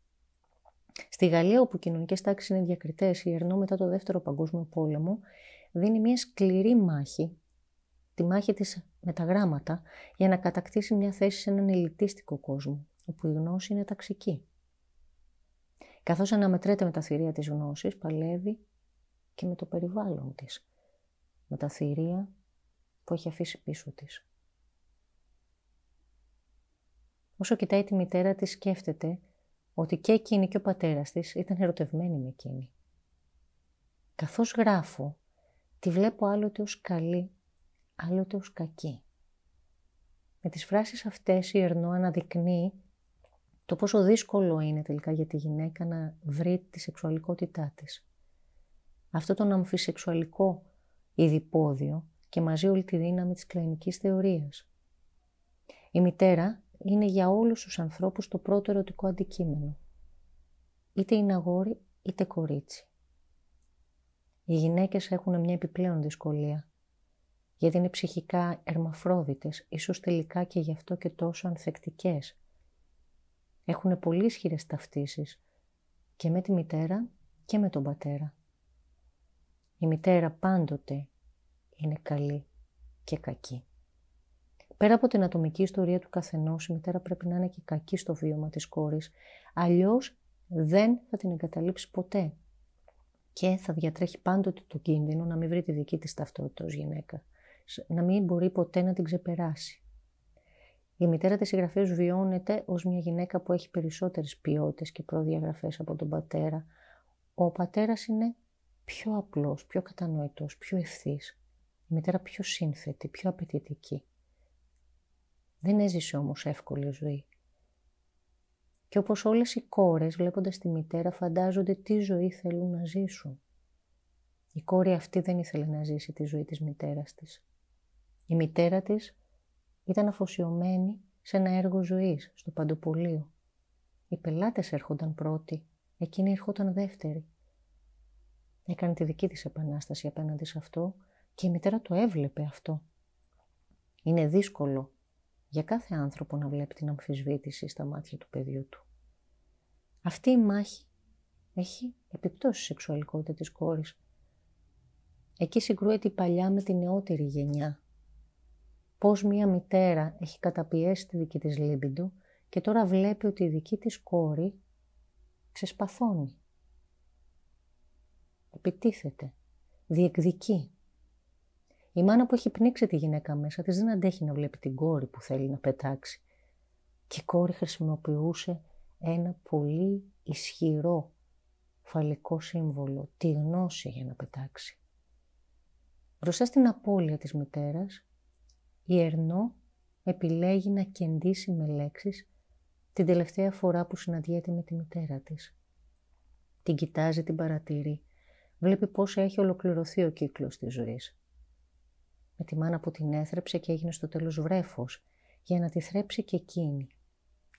Στη Γαλλία, όπου οι κοινωνικές τάξεις είναι διακριτές, η Ερνό μετά το Δεύτερο Παγκόσμιο Πόλεμο δίνει μια σκληρή μάχη, τη μάχη της με τα γράμματα, για να κατακτήσει μια θέση σε έναν ελιτίστικο κόσμο, όπου η γνώση είναι ταξική. Καθώς αναμετρέται με τα θηρία της γνώσης, παλεύει και με το περιβάλλον της, με τα θηρία που έχει αφήσει πίσω της. Όσο κοιτάει τη μητέρα της, σκέφτεται ότι και εκείνη και ο πατέρας της ήταν ερωτευμένοι με εκείνη. Καθώς γράφω, τη βλέπω άλλοτε ως καλή, άλλοτε ως κακή. Με τις φράσεις αυτές η Ερνό αναδεικνύει το πόσο δύσκολο είναι τελικά για τη γυναίκα να βρει τη σεξουαλικότητά της. Αυτό τον αμφισεξουαλικό ειδipόδιο και μαζί όλη τη δύναμη της κλινικής θεωρίας. Η μητέρα είναι για όλους τους ανθρώπους το πρώτο ερωτικό αντικείμενο. Είτε είναι αγόρι είτε κορίτσι. Οι γυναίκες έχουν μια επιπλέον δυσκολία, γιατί είναι ψυχικά ερμαφρόδιτες, ίσως τελικά και γι' αυτό και τόσο ανθεκτικές. Έχουν πολύ ισχυρές ταυτίσεις και με τη μητέρα και με τον πατέρα. Η μητέρα πάντοτε είναι καλή και κακή. Πέρα από την ατομική ιστορία του καθενός, η μητέρα πρέπει να είναι και κακή στο βίωμα της κόρης. Αλλιώς δεν θα την εγκαταλείψει ποτέ. Και θα διατρέχει πάντοτε το κίνδυνο να μην βρει τη δική της ταυτότητα ως γυναίκα. Να μην μπορεί ποτέ να την ξεπεράσει. Η μητέρα της συγγραφέα βιώνεται ως μια γυναίκα που έχει περισσότερες ποιότητες και προδιαγραφές από τον πατέρα. Ο πατέρας είναι πιο απλός, πιο κατανοητός, πιο ευθύς. Η μητέρα πιο σύνθετη, πιο απαιτητική. Δεν έζησε όμως εύκολη ζωή. Και όπως όλες οι κόρες βλέποντας τη μητέρα φαντάζονται τι ζωή θέλουν να ζήσουν. Η κόρη αυτή δεν ήθελε να ζήσει τη ζωή της μητέρας της. Η μητέρα της ήταν αφοσιωμένη σε ένα έργο ζωής, στο παντοπολείο. Οι πελάτες έρχονταν πρώτοι, εκείνη έρχονταν δεύτερη. Έκανε τη δική της επανάσταση απέναντι σε αυτό και η μητέρα το έβλεπε αυτό. Είναι δύσκολο για κάθε άνθρωπο να βλέπει την αμφισβήτηση στα μάτια του παιδιού του. Αυτή η μάχη έχει επιπτώσεις σεξουαλικότητα της κόρης. Εκεί συγκρούεται η παλιά με τη νεότερη γενιά. Πώς μία μητέρα έχει καταπιέσει τη δική της λίμπιντο και τώρα βλέπει ότι η δική της κόρη ξεσπαθώνει. Επιτίθεται. Διεκδικεί. Η μάνα που έχει πνίξει τη γυναίκα μέσα της δεν αντέχει να βλέπει την κόρη που θέλει να πετάξει. Και η κόρη χρησιμοποιούσε ένα πολύ ισχυρό φαλικό σύμβολο, τη γνώση για να πετάξει. Μπροστά στην απώλεια της μητέρας, η Ερνό επιλέγει να κεντήσει με λέξεις την τελευταία φορά που συναντιέται με τη μητέρα της. Την κοιτάζει, την παρατηρεί. Βλέπει πώς έχει ολοκληρωθεί ο κύκλος της ζωής. Με τη μάνα που την έθρεψε και έγινε στο τέλος βρέφος, για να τη θρέψει και εκείνη.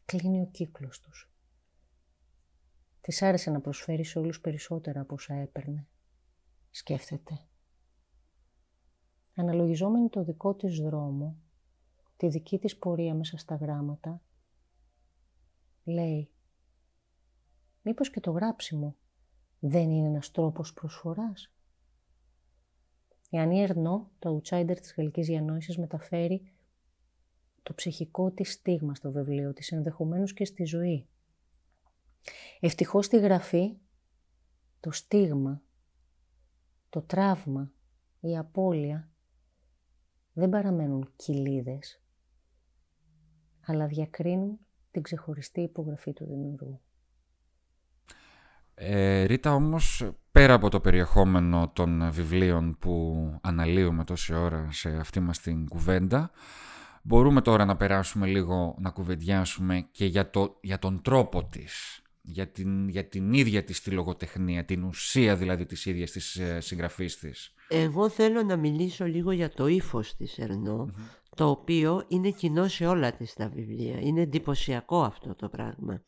Κλείνει ο κύκλος τους. Της άρεσε να προσφέρει σε όλους περισσότερα από όσα έπαιρνε. Σκέφτεται. Αναλογιζόμενη το δικό της δρόμο, τη δική της πορεία μέσα στα γράμματα, λέει «Μήπως και το γράψιμο δεν είναι ένας τρόπος προσφοράς» Η Ανή Ερνό, το outsider της γαλλικής διανόησης, μεταφέρει το ψυχικό της στίγμα στο βιβλίο της, ενδεχομένως και στη ζωή. Ευτυχώς στη γραφή, το στίγμα, το τραύμα, η απώλεια δεν παραμένουν κοιλίδες, αλλά διακρίνουν την ξεχωριστή υπογραφή του δημιουργού. Ε, Ρίτα, όμως, πέρα από το περιεχόμενο των βιβλίων που αναλύουμε τόση ώρα σε αυτή μας την κουβέντα, μπορούμε τώρα να περάσουμε λίγο να κουβεντιάσουμε και για, το, για τον τρόπο της, για την, για την ίδια της τη λογοτεχνία, την ουσία δηλαδή της ίδιας της ε, συγγραφής της. Εγώ θέλω να μιλήσω λίγο για το ύφος της ερνο το οποίο είναι κοινό σε όλα της τα βιβλία. Είναι εντυπωσιακό αυτό το πράγμα.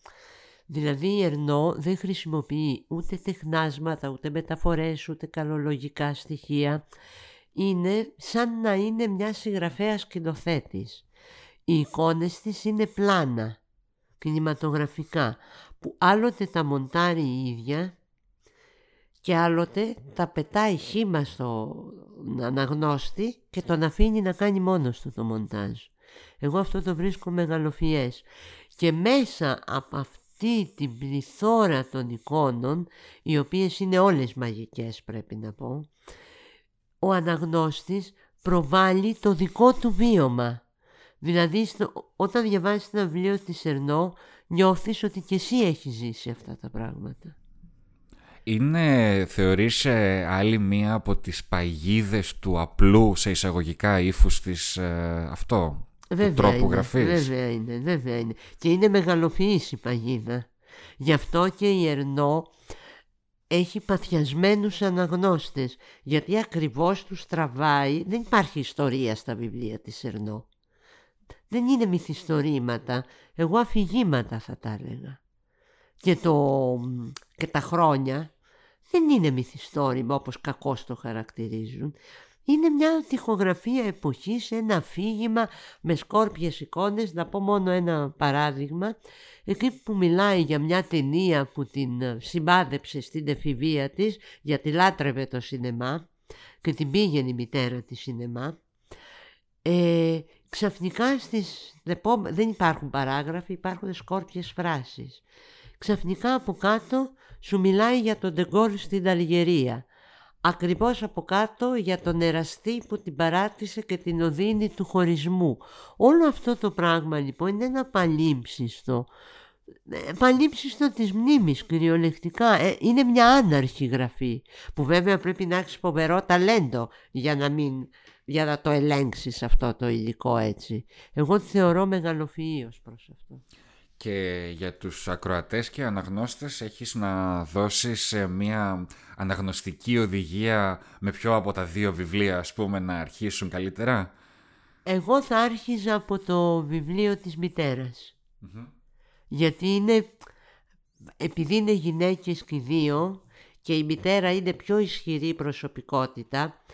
Δηλαδή η Ερνό δεν χρησιμοποιεί ούτε τεχνάσματα, ούτε μεταφορές, ούτε καλολογικά στοιχεία. Είναι σαν να είναι μια συγγραφέας σκηνοθέτης. Οι εικόνες της είναι πλάνα, κινηματογραφικά, που άλλοτε τα μοντάρει η ίδια και άλλοτε τα πετάει χήμα στο αναγνώστη και τον αφήνει να κάνει μόνος του το μοντάζ. Εγώ αυτό το βρίσκω μεγαλοφιές. Και μέσα από αυτό αυτή την πληθώρα των εικόνων, οι οποίες είναι όλες μαγικές πρέπει να πω, ο αναγνώστης προβάλλει το δικό του βίωμα. Δηλαδή όταν διαβάζεις ένα βιβλίο της Ερνό νιώθεις ότι και εσύ έχεις ζήσει αυτά τα πράγματα. Είναι, θεωρείς, ε, άλλη μία από τις παγίδες του απλού σε εισαγωγικά ύφους της ε, αυτό. Βέβαια τρόπο είναι, γραφής; Βέβαια είναι, βέβαια είναι. Και είναι μεγαλοφυής η παγίδα. Γι' αυτό και η Ερνό έχει παθιασμένους αναγνώστες. Γιατί ακριβώς τους τραβάει. Δεν υπάρχει ιστορία στα βιβλία της Ερνό. Δεν είναι μυθιστορήματα. Εγώ αφηγήματα θα τα έλεγα. Και, το, και τα χρόνια δεν είναι μυθιστόρημα όπως κακώς το χαρακτηρίζουν. Είναι μια τυχογραφία εποχής, ένα αφήγημα με σκόρπιες εικόνες. Να πω μόνο ένα παράδειγμα. Εκεί που μιλάει για μια ταινία που την ε, συμπάδεψε στην εφηβεία της, γιατί λάτρευε το σινεμά και την πήγαινε η μητέρα της σινεμά, ε, ξαφνικά στις, δεν υπάρχουν παράγραφοι, υπάρχουν σκόρπιες φράσεις. Ξαφνικά από κάτω σου μιλάει για τον Ντεγκόλ στην Αλγερία ακριβώς από κάτω για τον εραστή που την παράτησε και την οδύνη του χωρισμού. Όλο αυτό το πράγμα λοιπόν είναι ένα παλίμψιστο. Ε, παλίμψιστο της μνήμης κυριολεκτικά. Ε, είναι μια άναρχη γραφή που βέβαια πρέπει να έχεις φοβερό ταλέντο για να, μην, για να το ελέγξεις αυτό το υλικό έτσι. Εγώ τη θεωρώ μεγαλοφυΐος προς αυτό. Και για τους ακροατές και αναγνώστες έχεις να δώσεις ε, μια αναγνωστική οδηγία με ποιο από τα δύο βιβλία ας πούμε να αρχίσουν καλύτερα; Εγώ θα άρχιζα από το βιβλίο της μητερας Γιατί είναι, επειδή είναι γυναίκες και δύο και η μητέρα είναι πιο ισχυρή προσωπικότητα,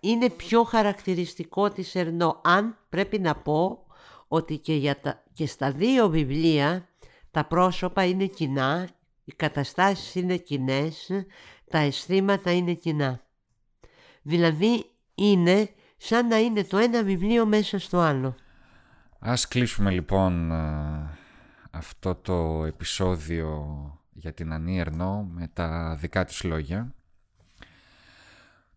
είναι πιο χαρακτηριστικό της Ερνό. Αν πρέπει να πω ότι και, για τα, και στα δύο βιβλία τα πρόσωπα είναι κοινά, οι καταστάσεις είναι κοινές, τα αισθήματα είναι κοινά. Δηλαδή είναι σαν να είναι το ένα βιβλίο μέσα στο άλλο. Ας κλείσουμε λοιπόν ε, αυτό το επεισόδιο για την Ανή Ερνό με τα δικά της λόγια.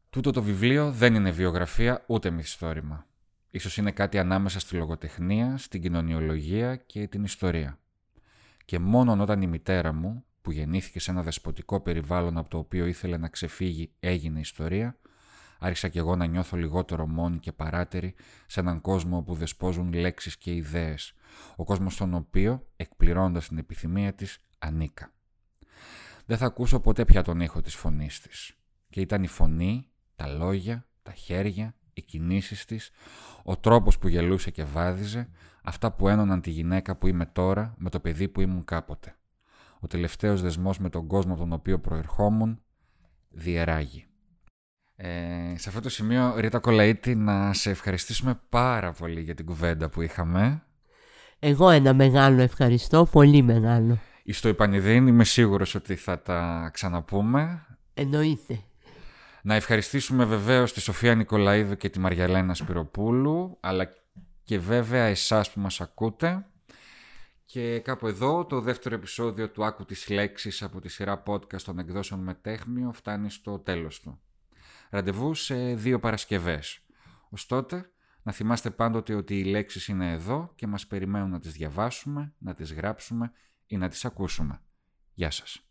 Τούτο το βιβλίο δεν είναι βιογραφία ούτε μυθιστόρημα. Ίσως είναι κάτι ανάμεσα στη λογοτεχνία, στην κοινωνιολογία και την ιστορία. Και μόνο όταν η μητέρα μου, που γεννήθηκε σε ένα δεσποτικό περιβάλλον από το οποίο ήθελε να ξεφύγει, έγινε ιστορία, άρχισα κι εγώ να νιώθω λιγότερο μόνη και παράτερη σε έναν κόσμο όπου δεσπόζουν λέξεις και ιδέες, ο κόσμος στον οποίο, εκπληρώνοντας την επιθυμία της, ανήκα. Δεν θα ακούσω ποτέ πια τον ήχο της φωνής της. Και ήταν η φωνή, τα λόγια, τα χέρια, οι κινήσεις της, ο τρόπος που γελούσε και βάδιζε, αυτά που ένωναν τη γυναίκα που είμαι τώρα με το παιδί που ήμουν κάποτε. Ο τελευταίος δεσμός με τον κόσμο από τον οποίο προερχόμουν διεράγει. Ε, σε αυτό το σημείο, Ρίτα Κολαΐτη, να σε ευχαριστήσουμε πάρα πολύ για την κουβέντα που είχαμε. Εγώ ένα μεγάλο ευχαριστώ, πολύ μεγάλο. Στο Ιπανιδίν είμαι σίγουρος ότι θα τα ξαναπούμε. Εννοείται. Να ευχαριστήσουμε βεβαίως τη Σοφία Νικολαίδου και τη Μαριαλένα Σπυροπούλου, αλλά και βέβαια εσάς που μας ακούτε. Και κάπου εδώ το δεύτερο επεισόδιο του Άκου της Λέξης από τη σειρά podcast των εκδόσεων με τέχνιο φτάνει στο τέλος του. Ραντεβού σε δύο Παρασκευές. Ωστότε, να θυμάστε πάντοτε ότι οι λέξεις είναι εδώ και μας περιμένουν να τις διαβάσουμε, να τις γράψουμε ή να τις ακούσουμε. Γεια σας.